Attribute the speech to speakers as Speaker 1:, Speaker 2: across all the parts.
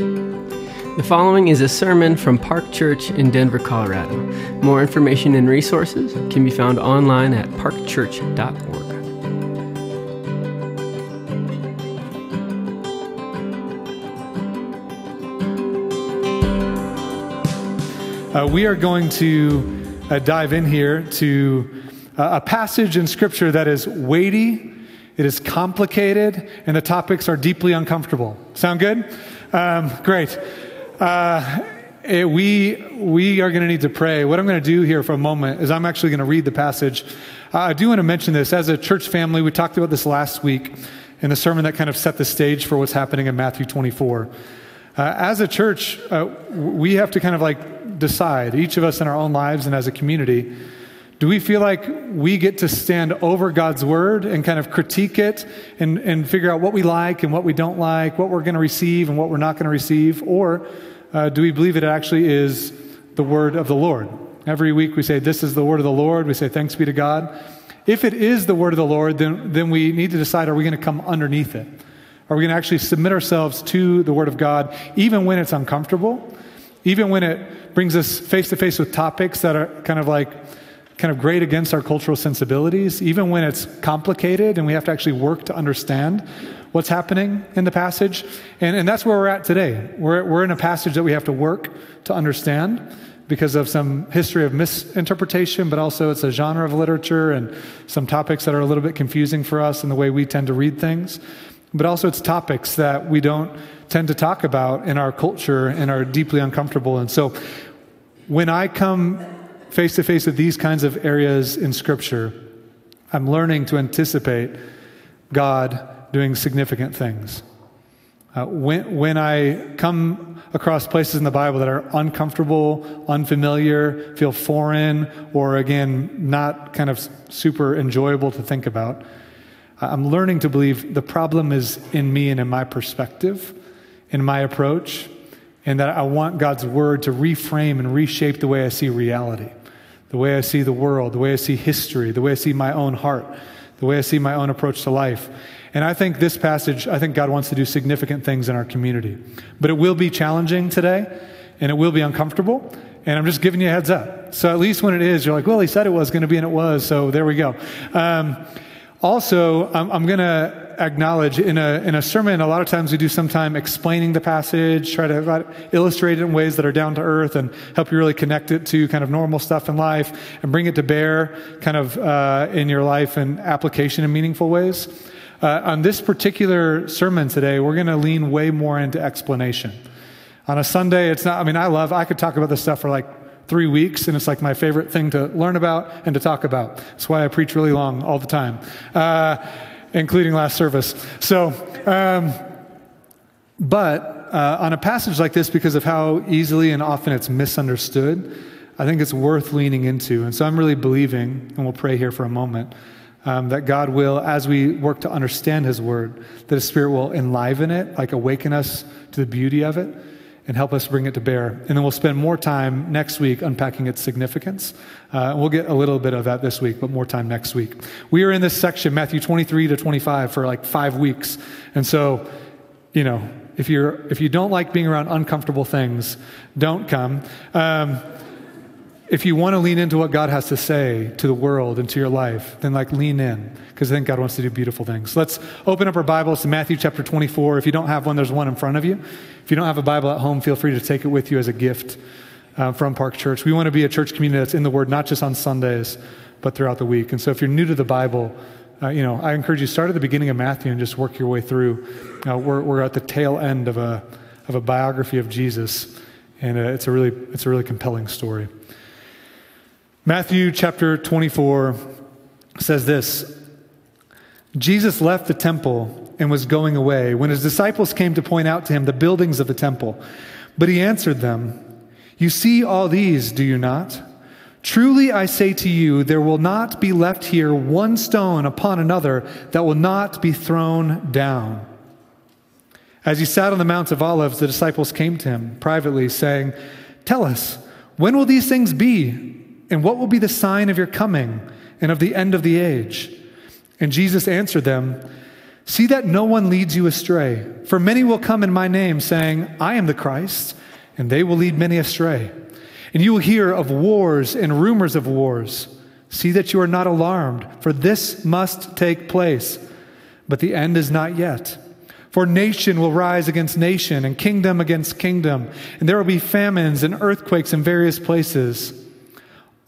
Speaker 1: The following is a sermon from Park Church in Denver, Colorado. More information and resources can be found online at parkchurch.org.
Speaker 2: Uh, we are going to uh, dive in here to uh, a passage in Scripture that is weighty, it is complicated, and the topics are deeply uncomfortable. Sound good? Um, great. Uh, it, we, we are going to need to pray. What I'm going to do here for a moment is I'm actually going to read the passage. Uh, I do want to mention this. As a church family, we talked about this last week in the sermon that kind of set the stage for what's happening in Matthew 24. Uh, as a church, uh, we have to kind of like decide, each of us in our own lives and as a community, do we feel like we get to stand over God's word and kind of critique it and, and figure out what we like and what we don't like, what we're going to receive and what we're not going to receive? Or uh, do we believe it actually is the word of the Lord? Every week we say, This is the word of the Lord. We say, Thanks be to God. If it is the word of the Lord, then, then we need to decide are we going to come underneath it? Are we going to actually submit ourselves to the word of God, even when it's uncomfortable, even when it brings us face to face with topics that are kind of like, kind of grate against our cultural sensibilities, even when it's complicated and we have to actually work to understand what's happening in the passage. And, and that's where we're at today. We're, we're in a passage that we have to work to understand because of some history of misinterpretation, but also it's a genre of literature and some topics that are a little bit confusing for us in the way we tend to read things. But also it's topics that we don't tend to talk about in our culture and are deeply uncomfortable. And so when I come face to face with these kinds of areas in Scripture, I'm learning to anticipate God doing significant things. Uh, when, when I come across places in the Bible that are uncomfortable, unfamiliar, feel foreign, or again, not kind of super enjoyable to think about, I'm learning to believe the problem is in me and in my perspective, in my approach, and that I want God's word to reframe and reshape the way I see reality, the way I see the world, the way I see history, the way I see my own heart, the way I see my own approach to life. And I think this passage, I think God wants to do significant things in our community. But it will be challenging today, and it will be uncomfortable. And I'm just giving you a heads up. So at least when it is, you're like, well, he said it was going to be, and it was. So there we go. Um, also, I'm, I'm going to acknowledge in a, in a sermon, a lot of times we do some time explaining the passage, try to illustrate it in ways that are down to earth and help you really connect it to kind of normal stuff in life and bring it to bear kind of uh, in your life and application in meaningful ways. Uh, on this particular sermon today, we're going to lean way more into explanation. On a Sunday, it's not, I mean, I love, I could talk about this stuff for like three weeks, and it's like my favorite thing to learn about and to talk about. That's why I preach really long all the time, uh, including last service. So, um, but uh, on a passage like this, because of how easily and often it's misunderstood, I think it's worth leaning into. And so I'm really believing, and we'll pray here for a moment, um, that God will, as we work to understand His Word, that His Spirit will enliven it, like awaken us to the beauty of it, and help us bring it to bear. And then we'll spend more time next week unpacking its significance. Uh, we'll get a little bit of that this week, but more time next week. We are in this section, Matthew 23 to 25, for like five weeks. And so, you know, if, you're, if you don't like being around uncomfortable things, don't come. Um, if you want to lean into what God has to say to the world and to your life, then like lean in because I think God wants to do beautiful things. Let's open up our Bibles to Matthew chapter 24. If you don't have one, there's one in front of you. If you don't have a Bible at home, feel free to take it with you as a gift uh, from Park Church. We want to be a church community that's in the Word, not just on Sundays, but throughout the week. And so if you're new to the Bible, uh, you know, I encourage you start at the beginning of Matthew and just work your way through. Uh, we're, we're at the tail end of a, of a biography of Jesus, and uh, it's, a really, it's a really compelling story. Matthew chapter 24 says this Jesus left the temple and was going away when his disciples came to point out to him the buildings of the temple. But he answered them, You see all these, do you not? Truly I say to you, there will not be left here one stone upon another that will not be thrown down. As he sat on the Mount of Olives, the disciples came to him privately, saying, Tell us, when will these things be? And what will be the sign of your coming and of the end of the age? And Jesus answered them, See that no one leads you astray, for many will come in my name, saying, I am the Christ, and they will lead many astray. And you will hear of wars and rumors of wars. See that you are not alarmed, for this must take place. But the end is not yet. For nation will rise against nation, and kingdom against kingdom, and there will be famines and earthquakes in various places.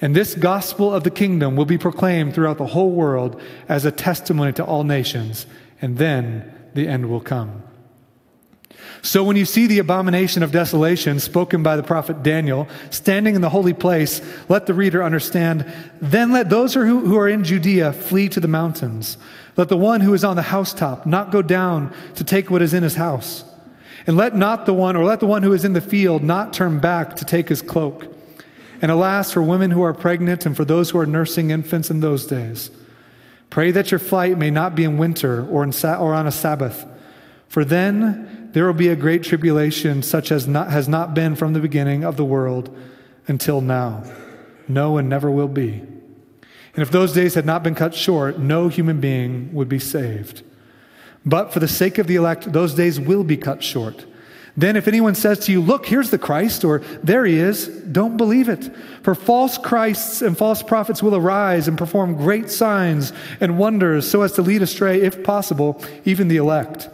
Speaker 2: And this gospel of the kingdom will be proclaimed throughout the whole world as a testimony to all nations, and then the end will come. So when you see the abomination of desolation spoken by the prophet Daniel standing in the holy place, let the reader understand. Then let those who, are in Judea flee to the mountains. Let the one who is on the housetop not go down to take what is in his house. And let not the one, or let the one who is in the field not turn back to take his cloak. And alas, for women who are pregnant and for those who are nursing infants in those days. Pray that your flight may not be in winter or, in sa- or on a Sabbath, for then there will be a great tribulation such as not, has not been from the beginning of the world until now. No, and never will be. And if those days had not been cut short, no human being would be saved. But for the sake of the elect, those days will be cut short. Then, if anyone says to you, Look, here's the Christ, or there he is, don't believe it. For false Christs and false prophets will arise and perform great signs and wonders so as to lead astray, if possible, even the elect.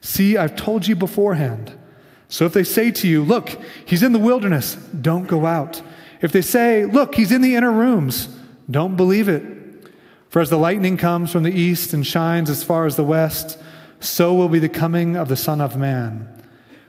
Speaker 2: See, I've told you beforehand. So if they say to you, Look, he's in the wilderness, don't go out. If they say, Look, he's in the inner rooms, don't believe it. For as the lightning comes from the east and shines as far as the west, so will be the coming of the Son of Man.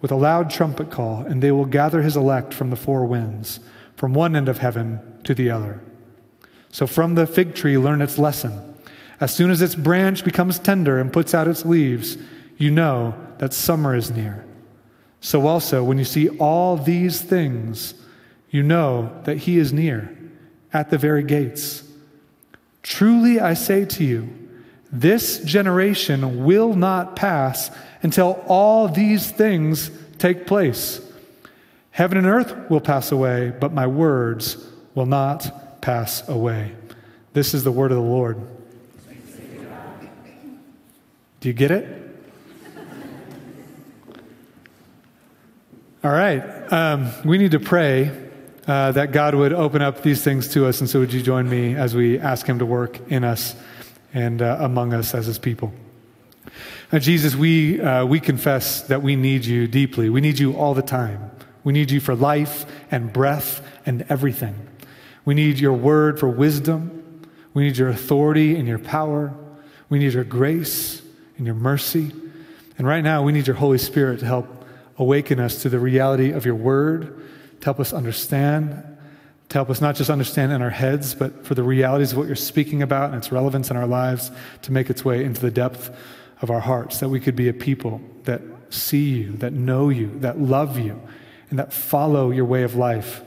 Speaker 2: with a loud trumpet call, and they will gather his elect from the four winds, from one end of heaven to the other. So from the fig tree, learn its lesson. As soon as its branch becomes tender and puts out its leaves, you know that summer is near. So also, when you see all these things, you know that he is near, at the very gates. Truly I say to you, this generation will not pass until all these things take place. Heaven and earth will pass away, but my words will not pass away. This is the word of the Lord. Do you get it? All right. Um, we need to pray uh, that God would open up these things to us. And so, would you join me as we ask Him to work in us and uh, among us as His people? Now, Jesus, we, uh, we confess that we need you deeply. We need you all the time. We need you for life and breath and everything. We need your word for wisdom. We need your authority and your power. We need your grace and your mercy. And right now, we need your Holy Spirit to help awaken us to the reality of your word, to help us understand, to help us not just understand in our heads, but for the realities of what you're speaking about and its relevance in our lives to make its way into the depth of our hearts, that we could be a people that see you, that know you, that love you, and that follow your way of life.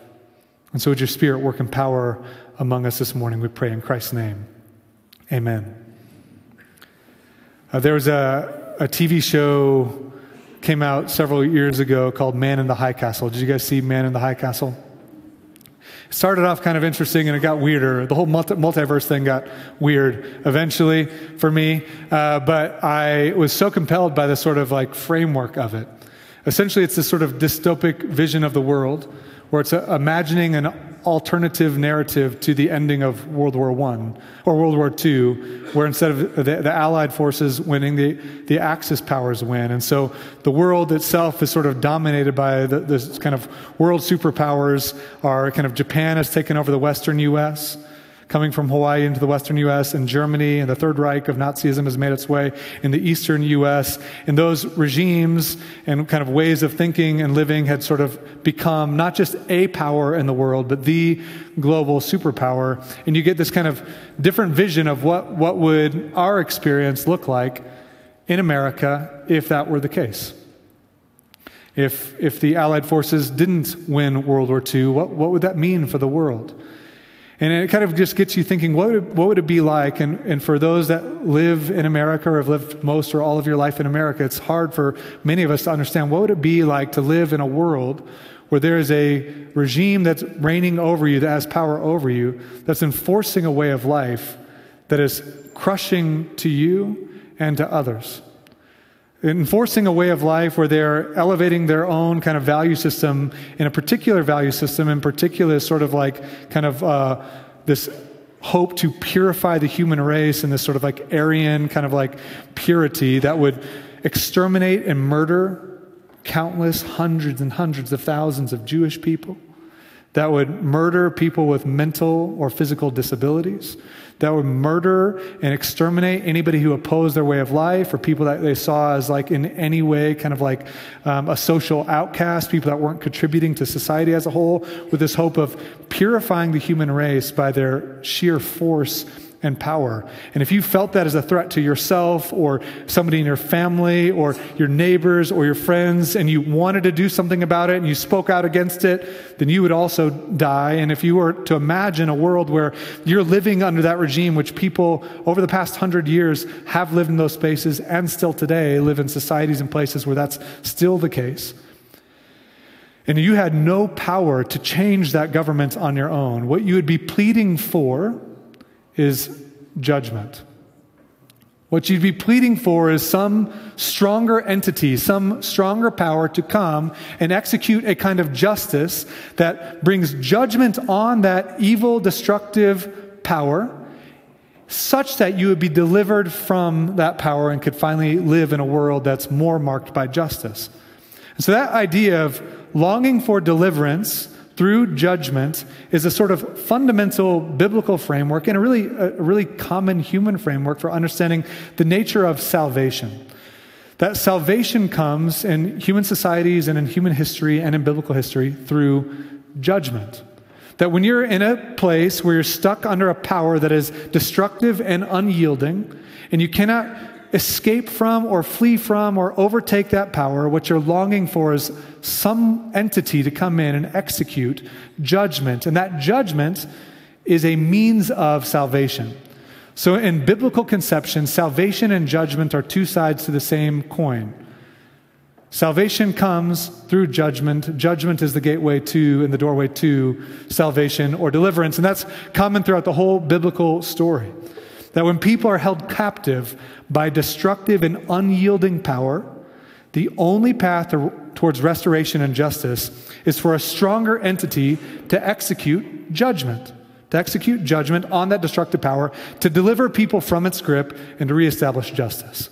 Speaker 2: And so, would your spirit work in power among us this morning? We pray in Christ's name. Amen. Uh, there was a, a TV show came out several years ago called Man in the High Castle. Did you guys see Man in the High Castle? Started off kind of interesting and it got weirder. The whole multi- multiverse thing got weird eventually for me. Uh, but I was so compelled by the sort of like framework of it. Essentially, it's this sort of dystopic vision of the world where it's a, imagining an alternative narrative to the ending of World War I or World War II, where instead of the, the, Allied forces winning, the, the Axis powers win. And so the world itself is sort of dominated by the, this kind of world superpowers, are kind of Japan has taken over the Western U.S coming from Hawaii into the western U.S. and Germany, and the Third Reich of Nazism has made its way in the eastern U.S. And those regimes and kind of ways of thinking and living had sort of become not just a power in the world, but the global superpower. And you get this kind of different vision of what, what would our experience look like in America if that were the case. If, if the Allied forces didn't win World War II, what, what would that mean for the world? And it kind of just gets you thinking, what would it, what would it be like? And, and for those that live in America or have lived most or all of your life in America, it's hard for many of us to understand what would it be like to live in a world where there is a regime that's reigning over you, that has power over you, that's enforcing a way of life that is crushing to you and to others. Enforcing a way of life where they're elevating their own kind of value system in a particular value system, in particular, sort of like kind of uh, this hope to purify the human race in this sort of like Aryan kind of like purity that would exterminate and murder countless hundreds and hundreds of thousands of Jewish people, that would murder people with mental or physical disabilities, that would murder and exterminate anybody who opposed their way of life or people that they saw as like in any way kind of like um, a social outcast, people that weren't contributing to society as a whole, with this hope of purifying the human race by their sheer force and power. And if you felt that as a threat to yourself or somebody in your family or your neighbors or your friends and you wanted to do something about it and you spoke out against it, then you would also die. And if you were to imagine a world where you're living under that regime, which people over the past hundred years have lived in those spaces and still today live in societies and places where that's still the case. And you had no power to change that government on your own. What you would be pleading for is judgment. What you'd be pleading for is some stronger entity, some stronger power to come and execute a kind of justice that brings judgment on that evil, destructive power, such that you would be delivered from that power and could finally live in a world that's more marked by justice. And so, that idea of longing for deliverance through judgment is a sort of fundamental biblical framework and a really, a really common human framework for understanding the nature of salvation. That salvation comes in human societies and in human history and in biblical history through judgment. That when you're in a place where you're stuck under a power that is destructive and unyielding, and you cannot escape from or flee from or overtake that power, what you're longing for is some entity to come in and execute judgment. And that judgment is a means of salvation. So, in biblical conception, salvation and judgment are two sides to the same coin. Salvation comes through judgment. Judgment is the gateway to and the doorway to salvation or deliverance. And that's common throughout the whole biblical story. That when people are held captive by destructive and unyielding power, the only path to, towards restoration and justice is for a stronger entity to execute judgment, to execute judgment on that destructive power, to deliver people from its grip, and to reestablish justice.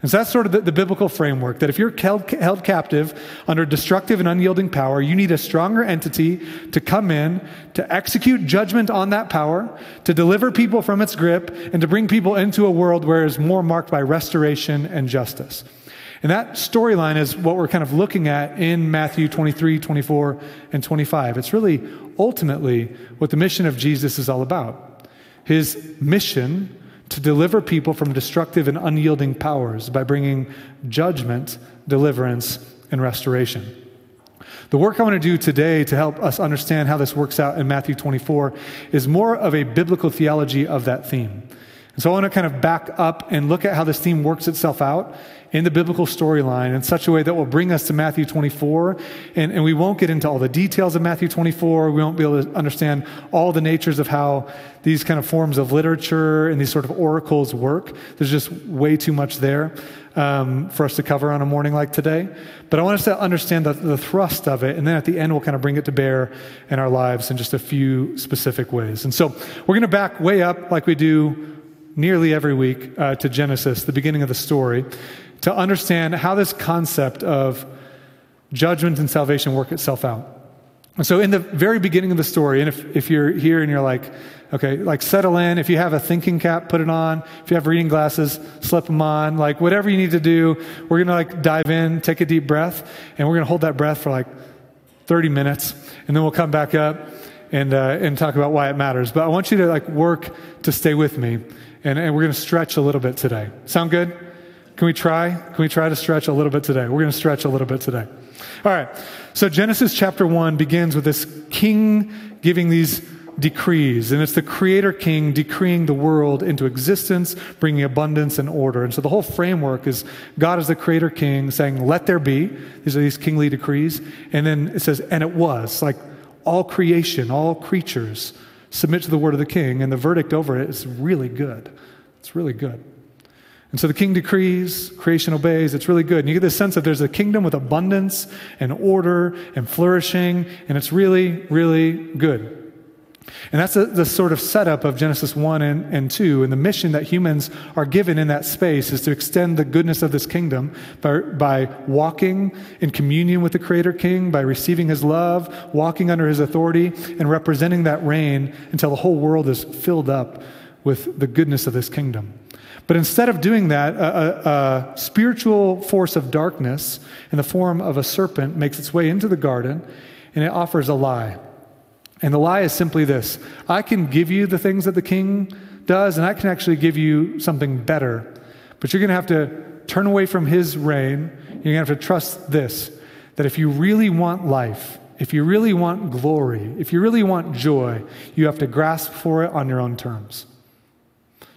Speaker 2: And so that's sort of the, the, biblical framework that if you're held, held captive under destructive and unyielding power, you need a stronger entity to come in, to execute judgment on that power, to deliver people from its grip, and to bring people into a world where it's more marked by restoration and justice. And that storyline is what we're kind of looking at in Matthew 23, 24, and 25. It's really ultimately what the mission of Jesus is all about. His mission to deliver people from destructive and unyielding powers by bringing judgment, deliverance, and restoration. The work I want to do today to help us understand how this works out in Matthew 24 is more of a biblical theology of that theme. And so I want to kind of back up and look at how this theme works itself out in the biblical storyline in such a way that will bring us to Matthew 24. And, and we won't get into all the details of Matthew 24. We won't be able to understand all the natures of how these kind of forms of literature and these sort of oracles work. There's just way too much there. um, for us to cover on a morning like today. But I want us to understand the, the thrust of it, and then at the end, we'll kind of bring it to bear in our lives in just a few specific ways. And so we're going to back way up, like we do nearly every week, uh, to Genesis, the beginning of the story, to understand how this concept of judgment and salvation work itself out. And so, in the very beginning of the story, and if, if you're here and you're like, okay, like settle in. If you have a thinking cap, put it on. If you have reading glasses, slip them on. Like whatever you need to do, we're going to like dive in, take a deep breath, and we're going to hold that breath for like 30 minutes, and then we'll come back up and, uh, and talk about why it matters. But I want you to like work to stay with me, and, and we're going to stretch a little bit today. Sound good? Can we try? Can we try to stretch a little bit today? We're going to stretch a little bit today. All right. So Genesis chapter 1 begins with this king giving these decrees, and it's the creator king decreeing the world into existence, bringing abundance and order. And so the whole framework is God is the creator king saying, Let there be. These are these kingly decrees. And then it says, And it was. Like all creation, all creatures submit to the word of the king, and the verdict over it is really good. It's really good. And so the king decrees, creation obeys, it's really good. And you get this sense that there's a kingdom with abundance and order and flourishing, and it's really, really good. And that's the, the, sort of setup of Genesis 1 and, and 2. And the mission that humans are given in that space is to extend the goodness of this kingdom by, by walking in communion with the Creator King, by receiving His love, walking under His authority, and representing that reign until the whole world is filled up with the goodness of this kingdom. But instead of doing that, a, a, a, spiritual force of darkness in the form of a serpent makes its way into the garden and it offers a lie. And the lie is simply this I can give you the things that the king does, and I can actually give you something better. But you're going to have to turn away from his reign. You're going to have to trust this that if you really want life, if you really want glory, if you really want joy, you have to grasp for it on your own terms.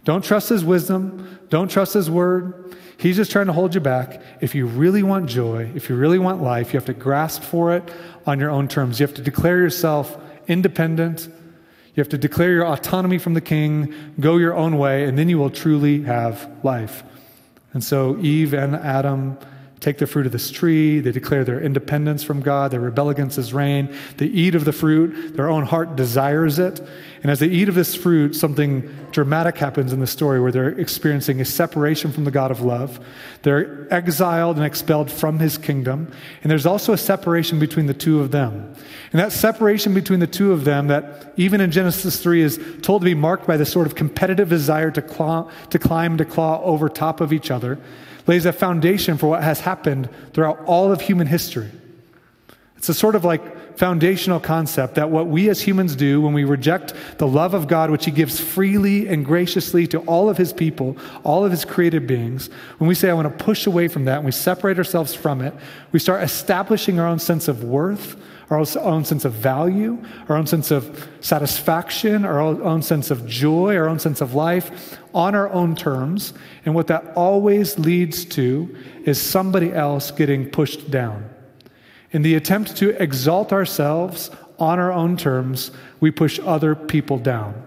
Speaker 2: Don't trust his wisdom. Don't trust his word. He's just trying to hold you back. If you really want joy, if you really want life, you have to grasp for it on your own terms. You have to declare yourself independent. You have to declare your autonomy from the king, go your own way, and then you will truly have life. And so Eve and Adam take the fruit of this tree. They declare their independence from God. They rebel against his reign. They eat of the fruit. Their own heart desires it. And as they eat of this fruit, something dramatic happens in the story where they're experiencing a separation from the God of love. They're exiled and expelled from his kingdom. And there's also a separation between the two of them. And that separation between the two of them, that even in Genesis 3 is told to be marked by this sort of competitive desire to, claw, to climb, to claw over top of each other, lays a foundation for what has happened throughout all of human history. It's a sort of like foundational concept that what we as humans do when we reject the love of God, which He gives freely and graciously to all of His people, all of His created beings, when we say, I want to push away from that and we separate ourselves from it, we start establishing our own sense of worth, our own sense of value, our own sense of satisfaction, our own sense of joy, our own sense of life on our own terms. And what that always leads to is somebody else getting pushed down. In the attempt to exalt ourselves on our own terms, we push other people down.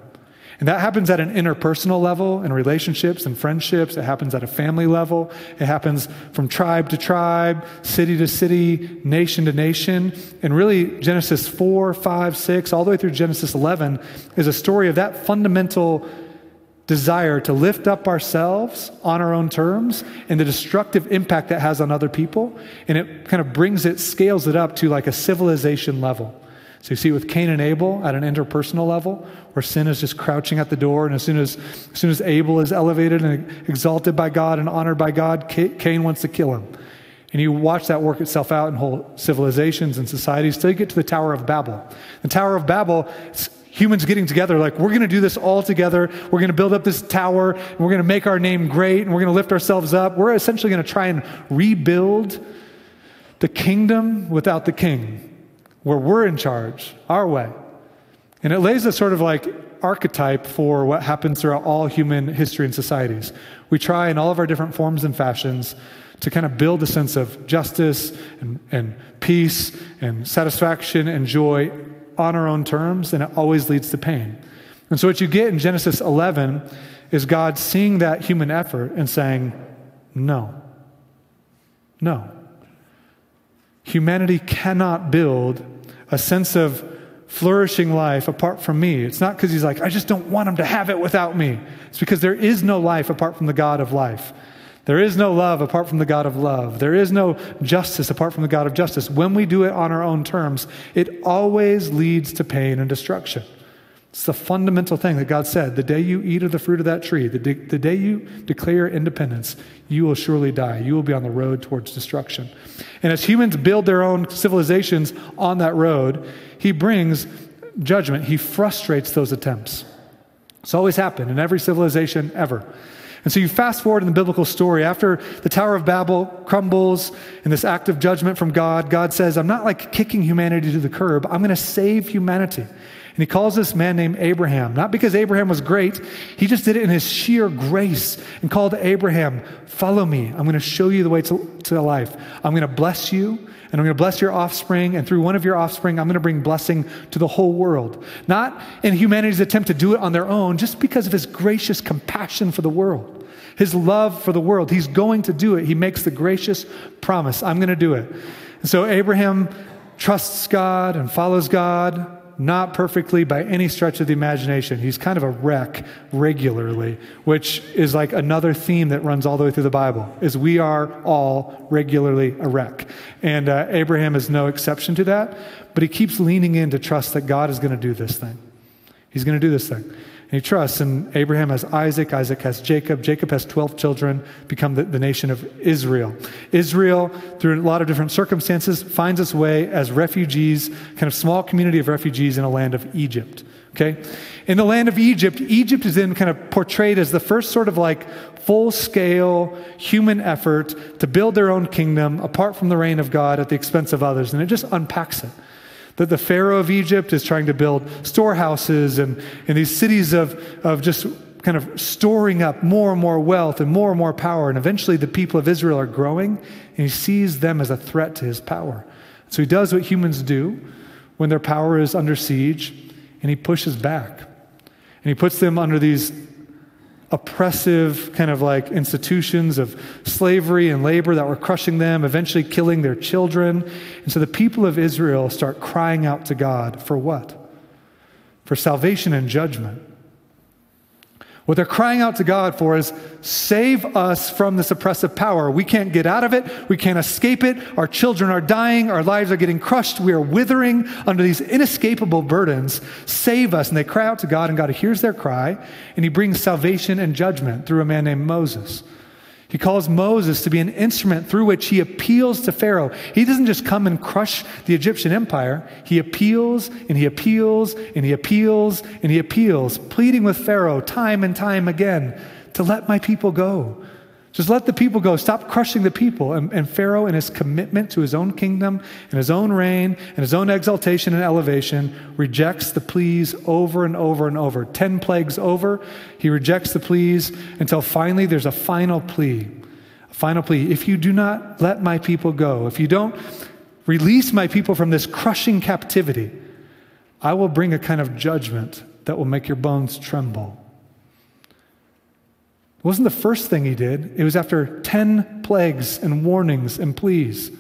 Speaker 2: And that happens at an interpersonal level in relationships and friendships. It happens at a family level. It happens from tribe to tribe, city to city, nation to nation. And really, Genesis 4, 5, 6, all the way through Genesis 11 is a story of that fundamental desire to lift up ourselves on our own terms and the destructive impact that has on other people. And it kind of brings it, scales it up to like a civilization level. So you see with Cain and Abel at an interpersonal level, where sin is just crouching at the door, and as soon as, as soon as Abel is elevated and exalted by God and honored by God, Cain wants to kill him. And you watch that work itself out in whole civilizations and societies till you get to the Tower of Babel. The Tower of Babel, humans getting together, like, we're going to do this all together. We're going to build up this tower, and we're going to make our name great, and we're going to lift ourselves up. We're essentially going to try and rebuild the kingdom without the king, where we're in charge, our way. And it lays a sort of like archetype for what happens throughout all human history and societies. We try in all of our different forms and fashions to kind of build a sense of justice and, and peace and satisfaction and joy on our own terms, and it always leads to pain. And so, what you get in Genesis 11 is God seeing that human effort and saying, No, No. Humanity cannot build a sense of flourishing life apart from me. It's not because he's like, I just don't want him to have it without me. It's because there is no life apart from the God of life. There is no love apart from the God of love. There is no justice apart from the God of justice. When we do it on our own terms, it always leads to pain and destruction. It's the fundamental thing that God said the day you eat of the fruit of that tree, the day, the day you declare independence, you will surely die. You will be on the road towards destruction. And as humans build their own civilizations on that road, He brings judgment. He frustrates those attempts. It's always happened in every civilization ever. And so you fast forward in the biblical story, after the Tower of Babel crumbles in this act of judgment from God, God says, I'm not like kicking humanity to the curb, I'm going to save humanity. And he calls this man named Abraham, not because Abraham was great, he just did it in his sheer grace and called Abraham, Follow me. I'm going to show you the way to, to life. I'm going to bless you, and I'm going to bless your offspring, and through one of your offspring, I'm going to bring blessing to the whole world. Not in humanity's attempt to do it on their own, just because of his gracious compassion for the world, his love for the world. He's going to do it. He makes the gracious promise I'm going to do it. And so Abraham trusts God and follows God not perfectly by any stretch of the imagination. He's kind of a wreck regularly, which is like another theme that runs all the way through the Bible, is we are all regularly a wreck. And uh, Abraham is no exception to that, but he keeps leaning in to trust that God is going to do this thing. He's going to do this thing. And he trusts, and Abraham has Isaac, Isaac has Jacob, Jacob has 12 children, become the, the, nation of Israel. Israel, through a lot of different circumstances, finds its way as refugees, kind of small community of refugees in a land of Egypt. Okay? In the land of Egypt, Egypt is then kind of portrayed as the first sort of like full scale human effort to build their own kingdom apart from the reign of God at the expense of others. And it just unpacks it. That the Pharaoh of Egypt is trying to build storehouses and, and these cities of, of just kind of storing up more and more wealth and more and more power. And eventually the people of Israel are growing, and he sees them as a threat to his power. So he does what humans do when their power is under siege, and he pushes back. And he puts them under these oppressive kind of like institutions of slavery and labor that were crushing them, eventually killing their children. And so the people of Israel start crying out to God for what? For salvation and judgment. What they're crying out to God for is save us from this oppressive power. We can't get out of it. We can't escape it. Our children are dying. Our lives are getting crushed. We are withering under these inescapable burdens. Save us. And they cry out to God, and God hears their cry, and He brings salvation and judgment through a man named Moses. He calls Moses to be an instrument through which he appeals to Pharaoh. He doesn't just come and crush the Egyptian empire. He appeals and he appeals and he appeals and he appeals, pleading with Pharaoh time and time again to let my people go, just let the people go. Stop crushing the people. And, and, Pharaoh, in his commitment to his own kingdom and his own reign and his own exaltation and elevation, rejects the pleas over and over and over. Ten plagues over, he rejects the pleas until finally there's a final plea. A final plea. If you do not let my people go, if you don't release my people from this crushing captivity, I will bring a kind of judgment that will make your bones tremble. It wasn't the first thing he did, it was after 10 plagues and warnings and pleas.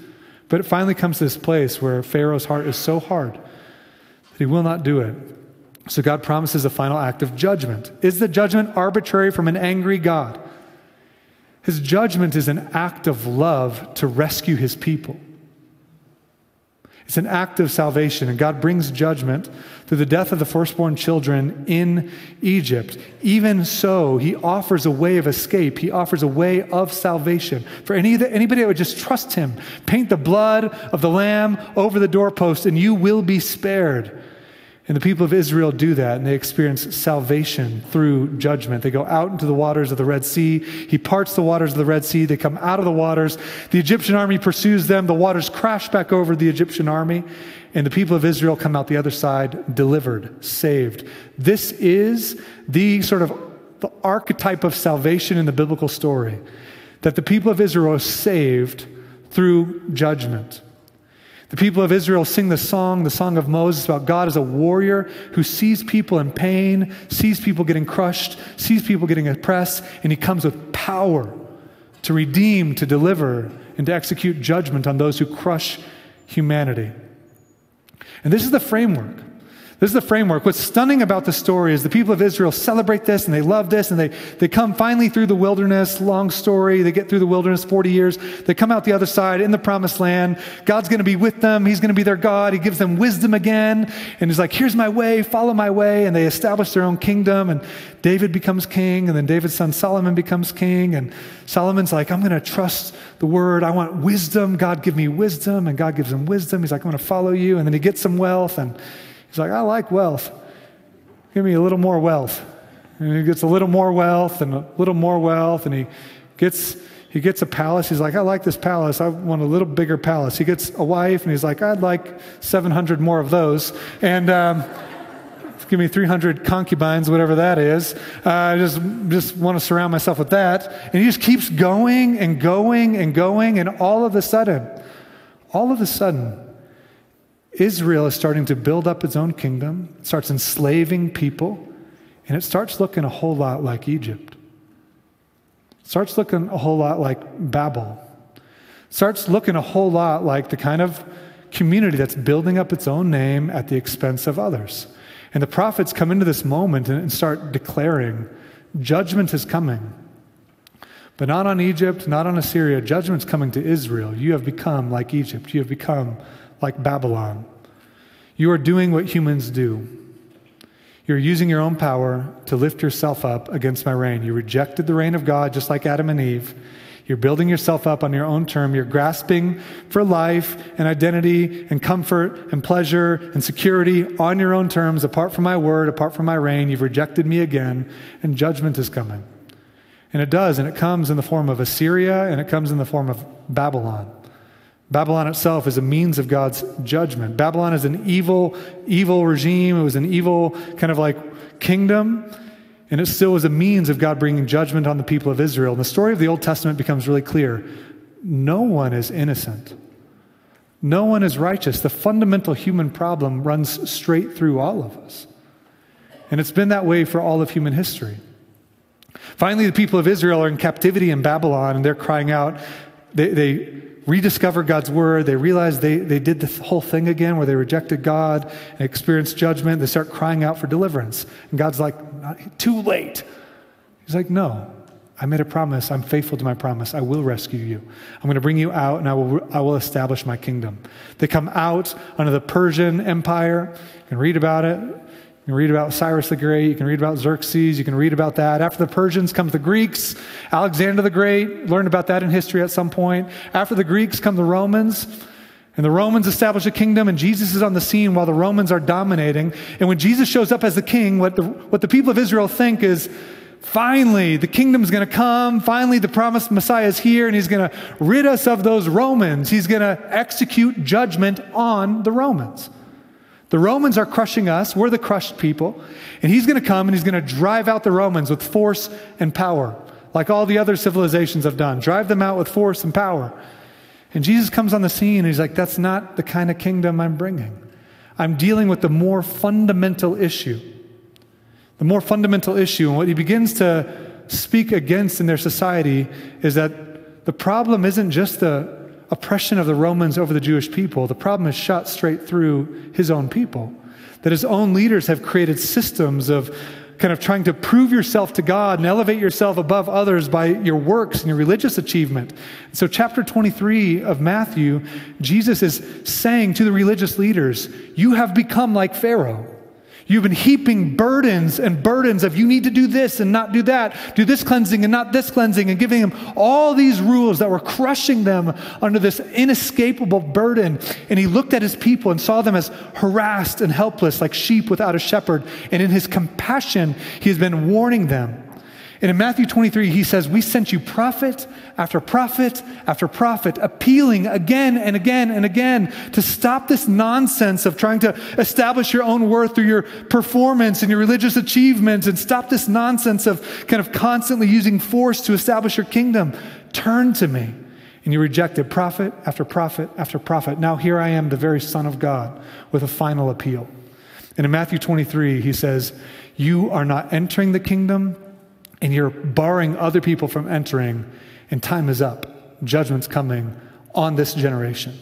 Speaker 2: But it finally comes to this place where Pharaoh's heart is so hard that he will not do it. So God promises a final act of judgment. Is the judgment arbitrary from an angry God? His judgment is an act of love to rescue his people. It's an act of salvation, and God brings judgment through the death of the firstborn children in Egypt. Even so, He offers a way of escape. He offers a way of salvation for any, anybody that would just trust Him. Paint the blood of the Lamb over the doorpost, and you will be spared. And the people of Israel do that, and they experience salvation through judgment. They go out into the waters of the Red Sea. He parts the waters of the Red Sea. They come out of the waters. The Egyptian army pursues them. The waters crash back over the Egyptian army, and the people of Israel come out the other side, delivered, saved. This is the sort of the archetype of salvation in the biblical story that the people of Israel are saved through judgment. The people of Israel sing the song, the song of Moses, about God as a warrior who sees people in pain, sees people getting crushed, sees people getting oppressed, and he comes with power to redeem, to deliver, and to execute judgment on those who crush humanity. And this is the framework. This is the framework. What's stunning about the story is the people of Israel celebrate this and they love this and they, they come finally through the wilderness. Long story. They get through the wilderness 40 years. They come out the other side in the promised land. God's going to be with them. He's going to be their God. He gives them wisdom again. And he's like, here's my way, follow my way. And they establish their own kingdom. And David becomes king. And then David's son Solomon becomes king. And Solomon's like, I'm going to trust the word. I want wisdom. God, give me wisdom. And God gives him wisdom. He's like, I'm going to follow you. And then he gets some wealth. And He's like, I like wealth. Give me a little more wealth. And he gets a little more wealth and a little more wealth, and he gets he gets a palace. He's like, I like this palace. I want a little bigger palace. He gets a wife, and he's like, I'd like 700 more of those. And um, give me 300 concubines, whatever that is. Uh, I just, just want to surround myself with that. And he just keeps going and going and going. And all of a sudden, all of a sudden, Israel is starting to build up its own kingdom, it starts enslaving people, and it starts looking a whole lot like Egypt. Starts looking a whole lot like Babel. Starts looking a whole lot like the kind of community that's building up its own name at the expense of others. And the prophets come into this moment and start declaring judgment is coming. But not on Egypt, not on Assyria. Judgment's coming to Israel. You have become like Egypt. You have become like Babylon. You are doing what humans do. You're using your own power to lift yourself up against my reign. You rejected the reign of God just like Adam and Eve. You're building yourself up on your own term. You're grasping for life and identity and comfort and pleasure and security on your own terms, apart from my word, apart from my reign. You've rejected me again, and judgment is coming. And it does, and it comes in the form of Assyria, and it comes in the form of Babylon. Babylon itself is a means of God's judgment. Babylon is an evil, evil regime. It was an evil kind of like kingdom. And it still was a means of God bringing judgment on the people of Israel. And the story of the Old Testament becomes really clear. No one is innocent. No one is righteous. The fundamental human problem runs straight through all of us. And it's been that way for all of human history. Finally, the people of Israel are in captivity in Babylon and they're crying out. They, they rediscover God's word. They realize they, they did the whole thing again where they rejected God and experienced judgment. They start crying out for deliverance. And God's like, too late. He's like, no, I made a promise. I'm faithful to my promise. I will rescue you. I'm going to bring you out and I will, I will establish my kingdom. They come out under the Persian Empire. You can read about it. You can read about Cyrus the Great. You can read about Xerxes. You can read about that. After the Persians comes the Greeks. Alexander the Great. Learned about that in history at some point. After the Greeks come the Romans. And the Romans establish a kingdom, and Jesus is on the scene while the Romans are dominating. And when Jesus shows up as the king, what the, what the people of Israel think is finally, the kingdom's going to come. Finally, the promised Messiah is here, and he's going to rid us of those Romans. He's going to execute judgment on the Romans. The Romans are crushing us. We're the crushed people. And he's going to come and he's going to drive out the Romans with force and power, like all the other civilizations have done. Drive them out with force and power. And Jesus comes on the scene and he's like, That's not the kind of kingdom I'm bringing. I'm dealing with the more fundamental issue. The more fundamental issue. And what he begins to speak against in their society is that the problem isn't just the oppression of the Romans over the Jewish people, the problem is shot straight through his own people. That his own leaders have created systems of kind of trying to prove yourself to God and elevate yourself above others by your works and your religious achievement. So, chapter 23 of Matthew, Jesus is saying to the religious leaders, You have become like Pharaoh. You've been heaping burdens and burdens of you need to do this and not do that, do this cleansing and not this cleansing, and giving them all these rules that were crushing them under this inescapable burden. And he looked at his people and saw them as harassed and helpless, like sheep without a shepherd. And in his compassion, he has been warning them and in Matthew 23, he says, We sent you prophet after prophet after prophet, appealing again and again and again to stop this nonsense of trying to establish your own worth through your performance and your religious achievements, and stop this nonsense of kind of constantly using force to establish your kingdom. Turn to me. And you rejected prophet after prophet after prophet. Now here I am, the very Son of God, with a final appeal. And in Matthew 23, he says, You are not entering the kingdom and you're barring other people from entering, and time is up. Judgment's coming on this generation.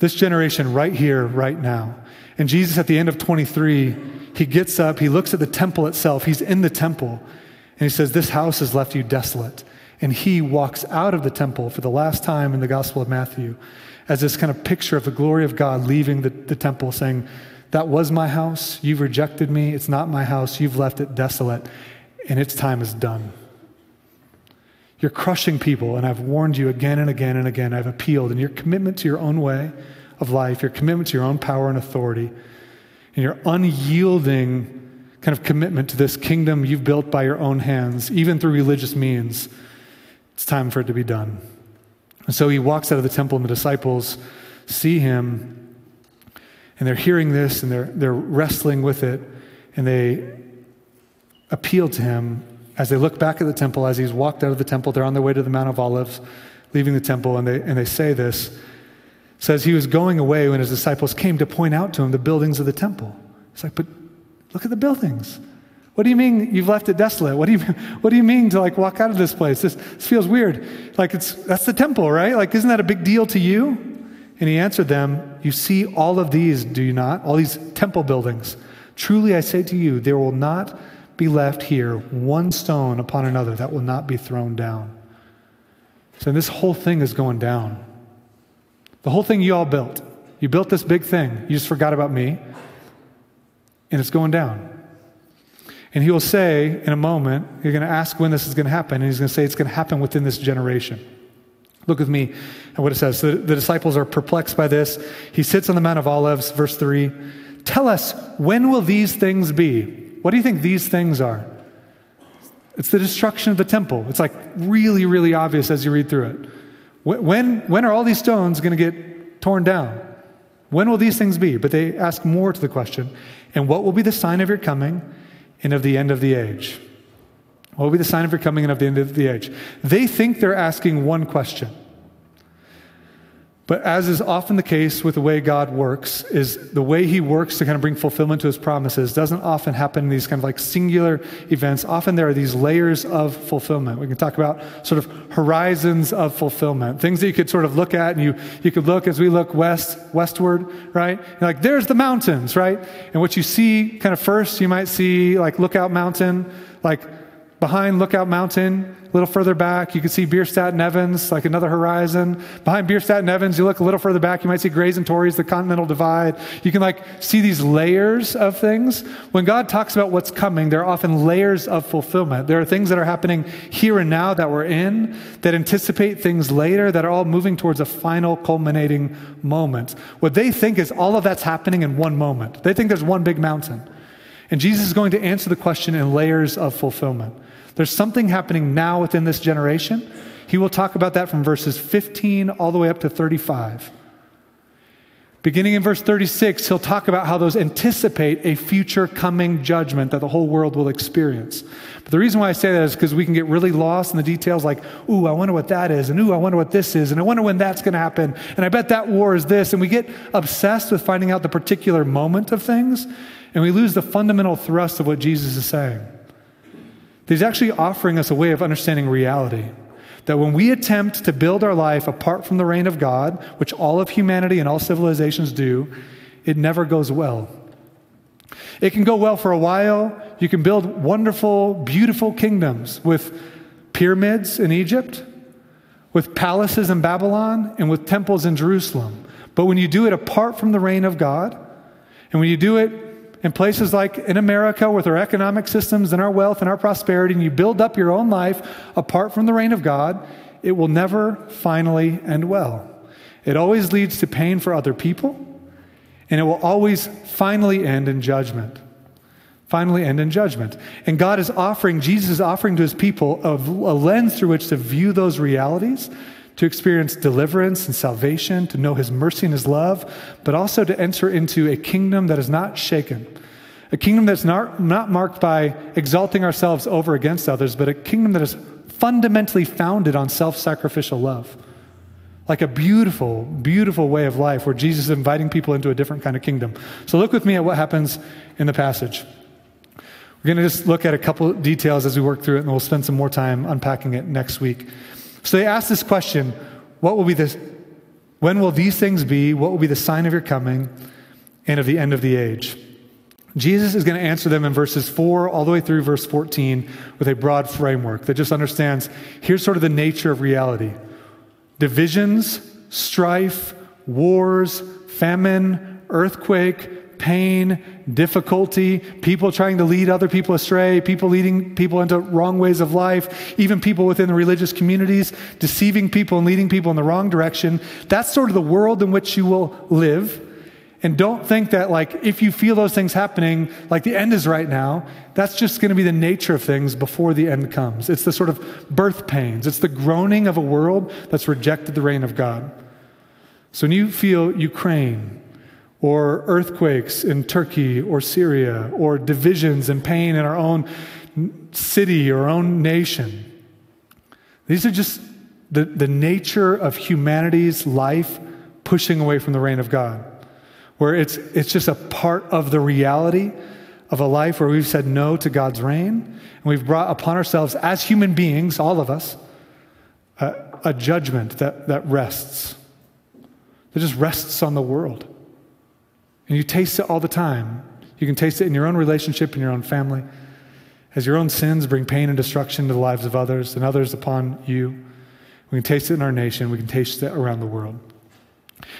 Speaker 2: This generation right here, right now. And Jesus, at the end of 23, he gets up, he looks at the temple itself, he's in the temple, and he says, This house has left you desolate. And he walks out of the temple for the last time in the Gospel of Matthew as this kind of picture of the glory of God leaving the, the temple, saying, That was my house. You've rejected me. It's not my house. You've left it desolate, and its time is done. You're crushing people, and I've warned you again and again and again. I've appealed, and your commitment to your own way of life, your commitment to your own power and authority, and your unyielding kind of commitment to this kingdom you've built by your own hands, even through religious means, it's time for it to be done. And so he walks out of the temple, and the disciples see him, and they're hearing this, and they're, they're wrestling with it, and they appeal to him as they look back at the temple, as he's walked out of the temple. They're on their way to the Mount of Olives, leaving the temple, and they, and they say this. It says he was going away when his disciples came to point out to him the buildings of the temple. It's like, but look at the buildings. What do you mean you've left it desolate? What do you, what do you mean to like walk out of this place? This, this feels weird. Like it's, that's the temple, right? Like, isn't that a big deal to you? And he answered them, You see all of these, do you not? All these temple buildings. Truly I say to you, there will not be left here one stone upon another that will not be thrown down. So this whole thing is going down. The whole thing you all built. You built this big thing. You just forgot about me. And it's going down. And he will say in a moment, you're going to ask when this is going to happen, and he's going to say it's going to happen within this generation. Look with me at what it says. The, the disciples are perplexed by this. He sits on the Mount of Olives, verse 3. Tell us, when will these things be? What do you think these things are? It's the destruction of the temple. It's like really, really obvious as you read through it. When, when are all these stones going to get torn down? When will these things be? But they ask more to the question. And what will be the sign of your coming and of the end of the age. What will be the sign of your coming and of the end of the age? They think they're asking one question. But as is often the case with the way God works, is the way he works to kind of bring fulfillment to his promises doesn't often happen in these kind of like singular events. Often there are these layers of fulfillment. We can talk about sort of horizons of fulfillment, things that you could sort of look at and you, you could look as we look west, westward, right? Like, there's the mountains, right? And what you see kind of first, you might see like Lookout Mountain, like behind Lookout Mountain, a little further back, you can see Bierstadt and Evans, like another horizon. Behind Bierstadt and Evans, you look a little further back, you might see Grays and Torreys, the Continental Divide. You can like see these layers of things. When God talks about what's coming, there are often layers of fulfillment. There are things that are happening here and now that we're in that anticipate things later that are all moving towards a final culminating moment. What they think is all of that's happening in one moment. They think there's one big mountain. And Jesus is going to answer the question in layers of fulfillment. There's something happening now within this generation. He will talk about that from verses 15 all the way up to 35. Beginning in verse 36, he'll talk about how those anticipate a future coming judgment that the whole world will experience. But the reason why I say that is because we can get really lost in the details like, ooh, I wonder what that is, and ooh, I wonder what this is, and I wonder when that's going to happen, and I bet that war is this. And we get obsessed with finding out the particular moment of things, and we lose the fundamental thrust of what Jesus is saying. He's actually offering us a way of understanding reality. That when we attempt to build our life apart from the reign of God, which all of humanity and all civilizations do, it never goes well. It can go well for a while. You can build wonderful, beautiful kingdoms with pyramids in Egypt, with palaces in Babylon, and with temples in Jerusalem. But when you do it apart from the reign of God, and when you do it in places like in America with our economic systems and our wealth and our prosperity, and you build up your own life apart from the reign of God, it will never finally end well. It always leads to pain for other people, and it will always finally end in judgment. Finally end in judgment. And God is offering, Jesus is offering to his people a, a lens through which to view those realities to experience deliverance and salvation, to know his mercy and his love, but also to enter into a kingdom that is not shaken. A kingdom that's not, not marked by exalting ourselves over against others, but a kingdom that is fundamentally founded on self sacrificial love. Like a beautiful, beautiful way of life where Jesus is inviting people into a different kind of kingdom. So look with me at what happens in the passage. We're going to just look at a couple details as we work through it, and we'll spend some more time unpacking it next week. So they ask this question what will be this? When will these things be? What will be the sign of your coming and of the end of the age? Jesus is going to answer them in verses 4 all the way through verse 14 with a broad framework that just understands here's sort of the nature of reality divisions, strife, wars, famine, earthquake, pain, difficulty, people trying to lead other people astray, people leading people into wrong ways of life, even people within the religious communities deceiving people and leading people in the wrong direction. That's sort of the world in which you will live. And don't think that, like, if you feel those things happening, like the end is right now, that's just going to be the nature of things before the end comes. It's the sort of birth pains, it's the groaning of a world that's rejected the reign of God. So when you feel Ukraine, or earthquakes in Turkey or Syria, or divisions and pain in our own city or our own nation, these are just the, the nature of humanity's life pushing away from the reign of God where it's, it's just a part of the reality of a life where we've said no to God's reign, and we've brought upon ourselves, as human beings, all of us, a, a judgment that, that rests, that just rests on the world. And you taste it all the time. You can taste it in your own relationship, in your own family, as your own sins bring pain and destruction to the lives of others and others upon you. We can taste it in our nation, we can taste it around the world.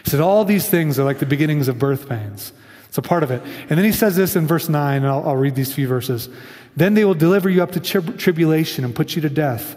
Speaker 2: He said, All these things are like the beginnings of birth pains. It's a part of it. And then he says this in verse 9, and I'll, I'll read these few verses. Then they will deliver you up to tri- tribulation and put you to death.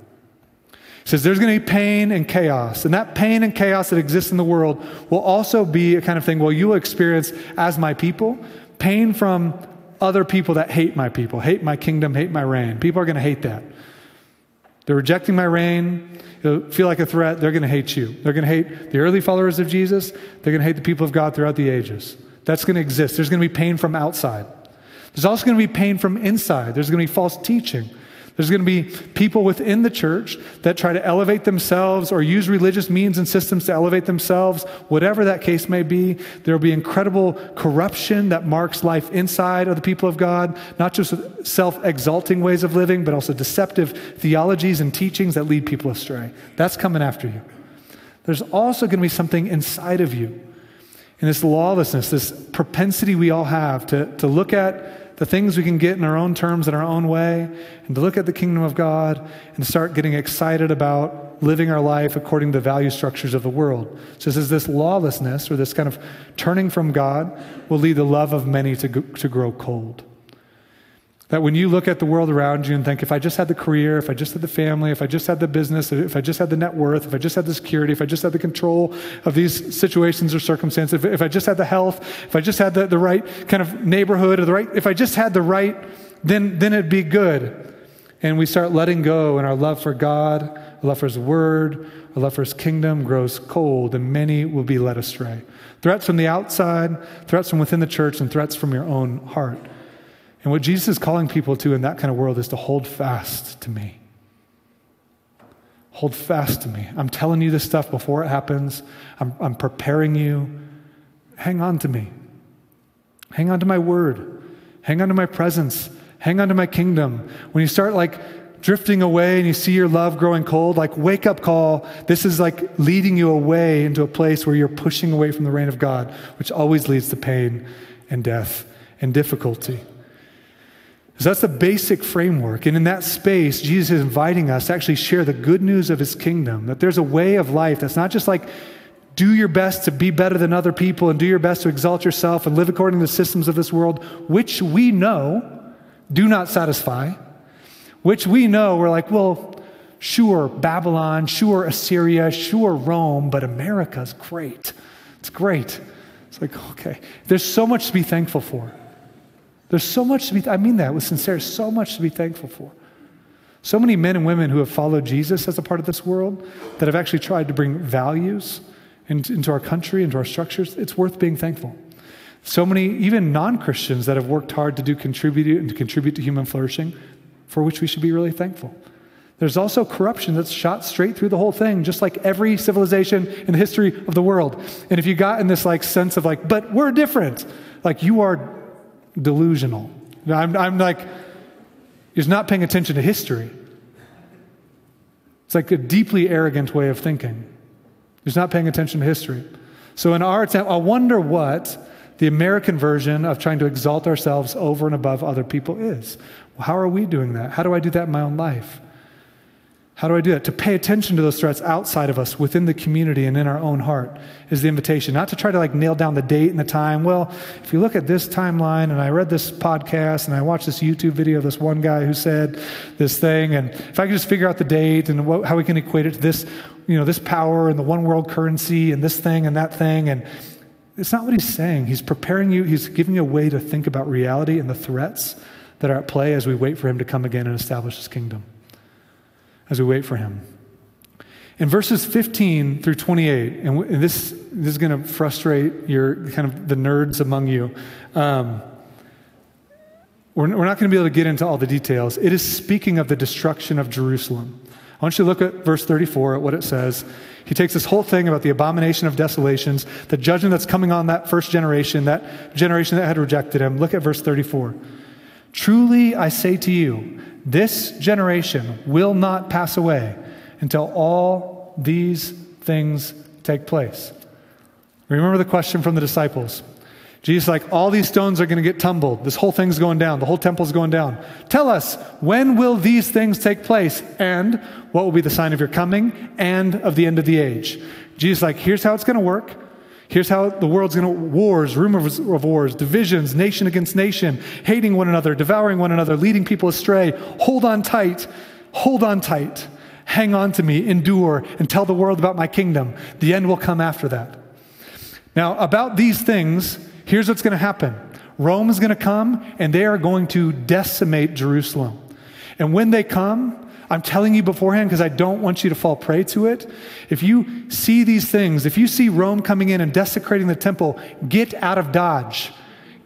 Speaker 2: He says there's going to be pain and chaos. And that pain and chaos that exists in the world will also be a kind of thing, well, you will experience as my people pain from other people that hate my people, hate my kingdom, hate my reign. People are going to hate that. They're rejecting my reign. It'll feel like a threat. They're going to hate you. They're going to hate the early followers of Jesus. They're going to hate the people of God throughout the ages. That's going to exist. There's going to be pain from outside. There's also going to be pain from inside. There's going to be false teaching. There's going to be people within the church that try to elevate themselves or use religious means and systems to elevate themselves. Whatever that case may be, there will be incredible corruption that marks life inside of the people of God, not just self exalting ways of living, but also deceptive theologies and teachings that lead people astray. That's coming after you. There's also going to be something inside of you and this lawlessness, this propensity we all have to, to look at the things we can get in our own terms, in our own way, and to look at the kingdom of God and start getting excited about living our life according to the value structures of the world. So, this, this lawlessness or this kind of turning from God will lead the love of many to, to grow cold. That when you look at the world around you and think, if I just had the career, if I just had the family, if I just had the business, if I just had the net worth, if I just had the security, if I just had the control of these situations or circumstances, if, if I just had the health, if I just had the, the right kind of neighborhood or the right, if I just had the right, then, then it'd be good. And we start letting go, and our love for God, our love for His Word, our love for His kingdom grows cold, and many will be led astray. Threats from the outside, threats from within the church, and threats from your own heart. And what Jesus is calling people to in that kind of world is to hold fast to me. Hold fast to me. I'm telling you this stuff before it happens. I'm, I'm preparing you. Hang on to me. Hang on to my word. Hang on to my presence. Hang on to my kingdom. When you start like drifting away and you see your love growing cold, like wake up call. This is like leading you away into a place where you're pushing away from the reign of God, which always leads to pain and death and difficulty. So that's the basic framework. And in that space, Jesus is inviting us to actually share the good news of his kingdom. That there's a way of life that's not just like do your best to be better than other people and do your best to exalt yourself and live according to the systems of this world, which we know do not satisfy, which we know we're like, well, sure, Babylon, sure, Assyria, sure, Rome, but America's great. It's great. It's like, okay, there's so much to be thankful for. There's so much to be, I mean that with sincerity, so much to be thankful for. So many men and women who have followed Jesus as a part of this world that have actually tried to bring values into our country, into our structures. It's worth being thankful. So many, even non Christians, that have worked hard to do contribute and to contribute to human flourishing, for which we should be really thankful. There's also corruption that's shot straight through the whole thing, just like every civilization in the history of the world. And if you got in this like sense of like, but we're different, like you are delusional. I'm, I'm like, you're not paying attention to history. It's like a deeply arrogant way of thinking. He's not paying attention to history. So in our attempt, I wonder what the American version of trying to exalt ourselves over and above other people is. How are we doing that? How do I do that in my own life? How do I do that? To pay attention to those threats outside of us, within the community and in our own heart is the invitation. Not to try to like nail down the date and the time. Well, if you look at this timeline and I read this podcast and I watched this YouTube video of this one guy who said this thing, and if I could just figure out the date and what, how we can equate it to this, you know, this power and the one world currency and this thing and that thing, and it's not what he's saying. He's preparing you, he's giving you a way to think about reality and the threats that are at play as we wait for him to come again and establish his kingdom as we wait for him. In verses 15 through 28, and this, this is going to frustrate your kind of the nerds among you. Um, we're, we're not going to be able to get into all the details. It is speaking of the destruction of Jerusalem. I want you to look at verse 34 at what it says. He takes this whole thing about the abomination of desolations, the judgment that's coming on that first generation, that generation that had rejected him. Look at verse 34. Truly I say to you, this generation will not pass away until all these things take place. Remember the question from the disciples. Jesus, like, all these stones are going to get tumbled. This whole thing's going down. The whole temple's going down. Tell us, when will these things take place? And what will be the sign of your coming and of the end of the age? Jesus, like, here's how it's going to work. Here's how the world's going to wars, rumors of wars, divisions, nation against nation, hating one another, devouring one another, leading people astray. Hold on tight. Hold on tight. Hang on to me, endure, and tell the world about my kingdom. The end will come after that. Now, about these things, here's what's going to happen Rome is going to come, and they are going to decimate Jerusalem. And when they come, I'm telling you beforehand because I don't want you to fall prey to it. If you see these things, if you see Rome coming in and desecrating the temple, get out of Dodge.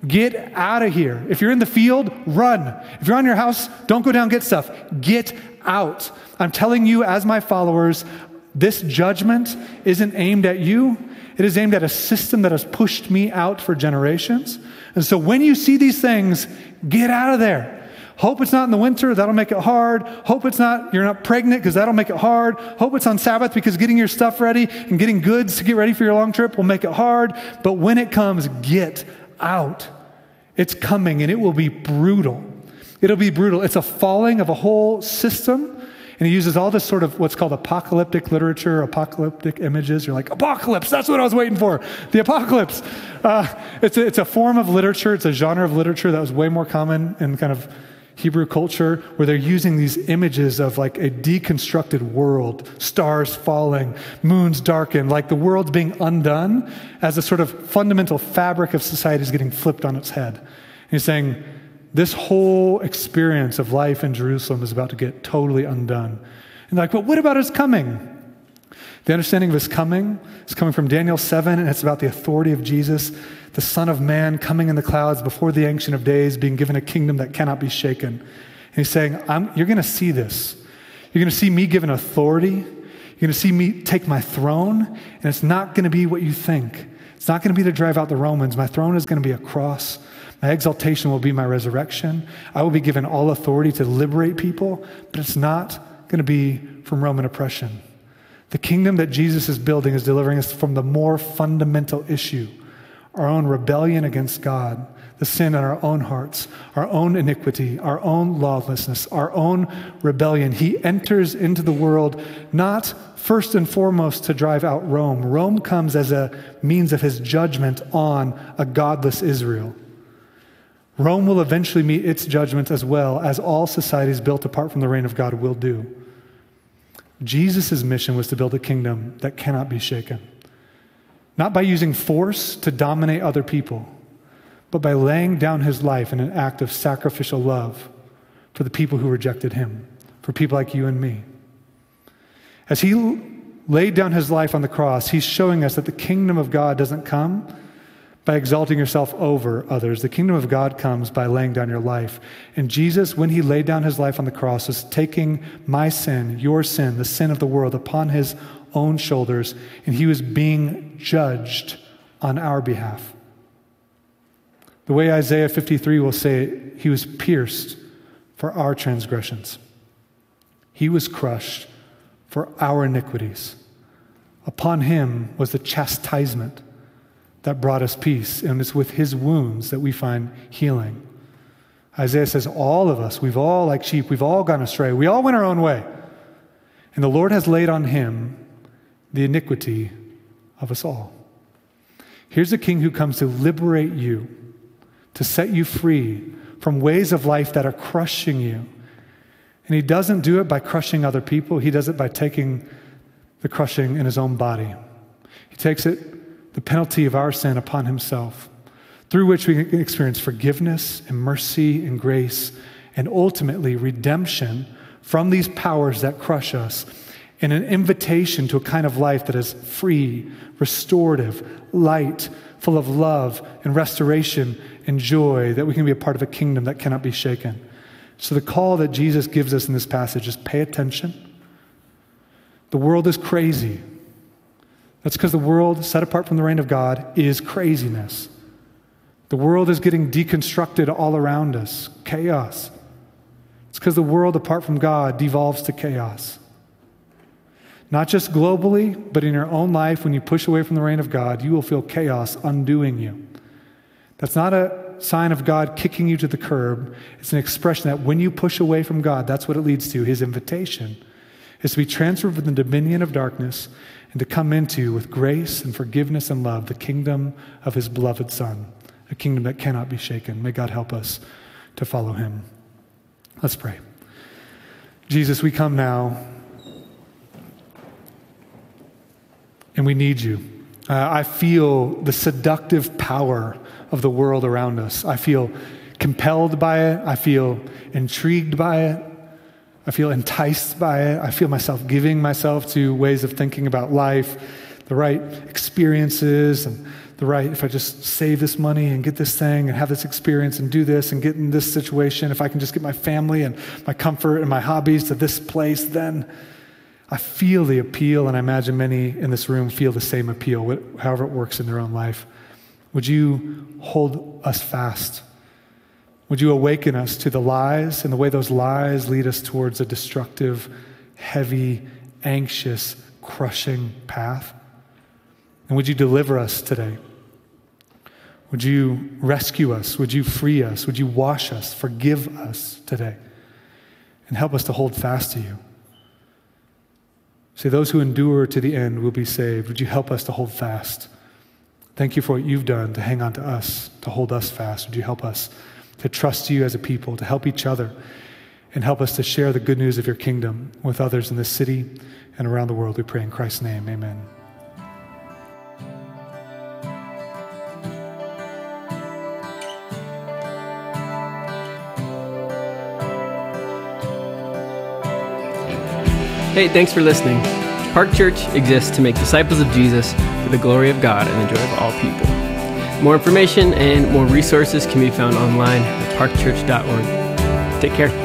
Speaker 2: Get out of here. If you're in the field, run. If you're on your house, don't go down get stuff. Get out. I'm telling you, as my followers, this judgment isn't aimed at you. It is aimed at a system that has pushed me out for generations. And so when you see these things, get out of there. Hope it's not in the winter, that'll make it hard. Hope it's not, you're not pregnant because that'll make it hard. Hope it's on Sabbath because getting your stuff ready and getting goods to get ready for your long trip will make it hard. But when it comes, get out. It's coming and it will be brutal. It'll be brutal. It's a falling of a whole system. And he uses all this sort of what's called apocalyptic literature, apocalyptic images. You're like, apocalypse, that's what I was waiting for. The apocalypse. Uh, it's, a, it's a form of literature, it's a genre of literature that was way more common in kind of Hebrew culture where they're using these images of like a deconstructed world, stars falling, moons darkened, like the world's being undone as a sort of fundamental fabric of society is getting flipped on its head. And he's saying this whole experience of life in Jerusalem is about to get totally undone. And like, but what about his coming? The understanding of his coming is coming from Daniel 7, and it's about the authority of Jesus the Son of Man coming in the clouds before the Ancient of Days, being given a kingdom that cannot be shaken. And he's saying, You're going to see this. You're going to see me given authority. You're going to see me take my throne, and it's not going to be what you think. It's not going to be to drive out the Romans. My throne is going to be a cross. My exaltation will be my resurrection. I will be given all authority to liberate people, but it's not going to be from Roman oppression. The kingdom that Jesus is building is delivering us from the more fundamental issue our own rebellion against God, the sin in our own hearts, our own iniquity, our own lawlessness, our own rebellion. He enters into the world not first and foremost to drive out Rome. Rome comes as a means of his judgment on a godless Israel. Rome will eventually meet its judgment as well, as all societies built apart from the reign of God will do. Jesus' mission was to build a kingdom that cannot be shaken. Not by using force to dominate other people, but by laying down his life in an act of sacrificial love for the people who rejected him, for people like you and me. As he laid down his life on the cross, he's showing us that the kingdom of God doesn't come by exalting yourself over others. The kingdom of God comes by laying down your life. And Jesus, when he laid down his life on the cross, was taking my sin, your sin, the sin of the world upon his own shoulders, and he was being judged on our behalf. The way Isaiah 53 will say it, he was pierced for our transgressions, he was crushed for our iniquities. Upon him was the chastisement that brought us peace, and it's with his wounds that we find healing. Isaiah says, All of us, we've all, like sheep, we've all gone astray. We all went our own way. And the Lord has laid on him the iniquity of us all. Here's a king who comes to liberate you, to set you free from ways of life that are crushing you. And he doesn't do it by crushing other people, he does it by taking the crushing in his own body. He takes it the penalty of our sin upon himself, through which we can experience forgiveness and mercy and grace, and ultimately redemption from these powers that crush us, and an invitation to a kind of life that is free, restorative, light, full of love and restoration and joy, that we can be a part of a kingdom that cannot be shaken. So, the call that Jesus gives us in this passage is pay attention. The world is crazy. That's because the world, set apart from the reign of God, is craziness. The world is getting deconstructed all around us, chaos. It's because the world, apart from God, devolves to chaos. Not just globally, but in your own life, when you push away from the reign of God, you will feel chaos undoing you. That's not a sign of God kicking you to the curb. It's an expression that when you push away from God, that's what it leads to. His invitation is to be transferred from the dominion of darkness and to come into, with grace and forgiveness and love, the kingdom of his beloved Son, a kingdom that cannot be shaken. May God help us to follow him. Let's pray. Jesus, we come now and we need you. Uh, I feel the seductive power of the world around us. I feel compelled by it. I feel intrigued by it. I feel enticed by it. I feel myself giving myself to ways of thinking about life, the right experiences, and the right, if I just save this money and get this thing and have this experience and do this and get in this situation, if I can just get my family and my comfort and my hobbies to this place, then I feel the appeal, and I imagine many in this room feel the same appeal, however it works in their own life. Would you hold us fast? Would you awaken us to the lies and the way those lies lead us towards a destructive, heavy, anxious, crushing path? And would you deliver us today? Would you rescue us? Would you free us? Would you wash us, forgive us today? And help us to hold fast to you. Say, those who endure to the end will be saved. Would you help us to hold fast? Thank you for what you've done to hang on to us, to hold us fast. Would you help us? to trust you as a people, to help each other, and help us to share the good news of your kingdom with others in this city and around the world. We pray in Christ's name. Amen.
Speaker 1: Hey, thanks for listening. Park Church exists to make disciples of Jesus for the glory of God and the joy of all people. More information and more resources can be found online at parkchurch.org. Take care.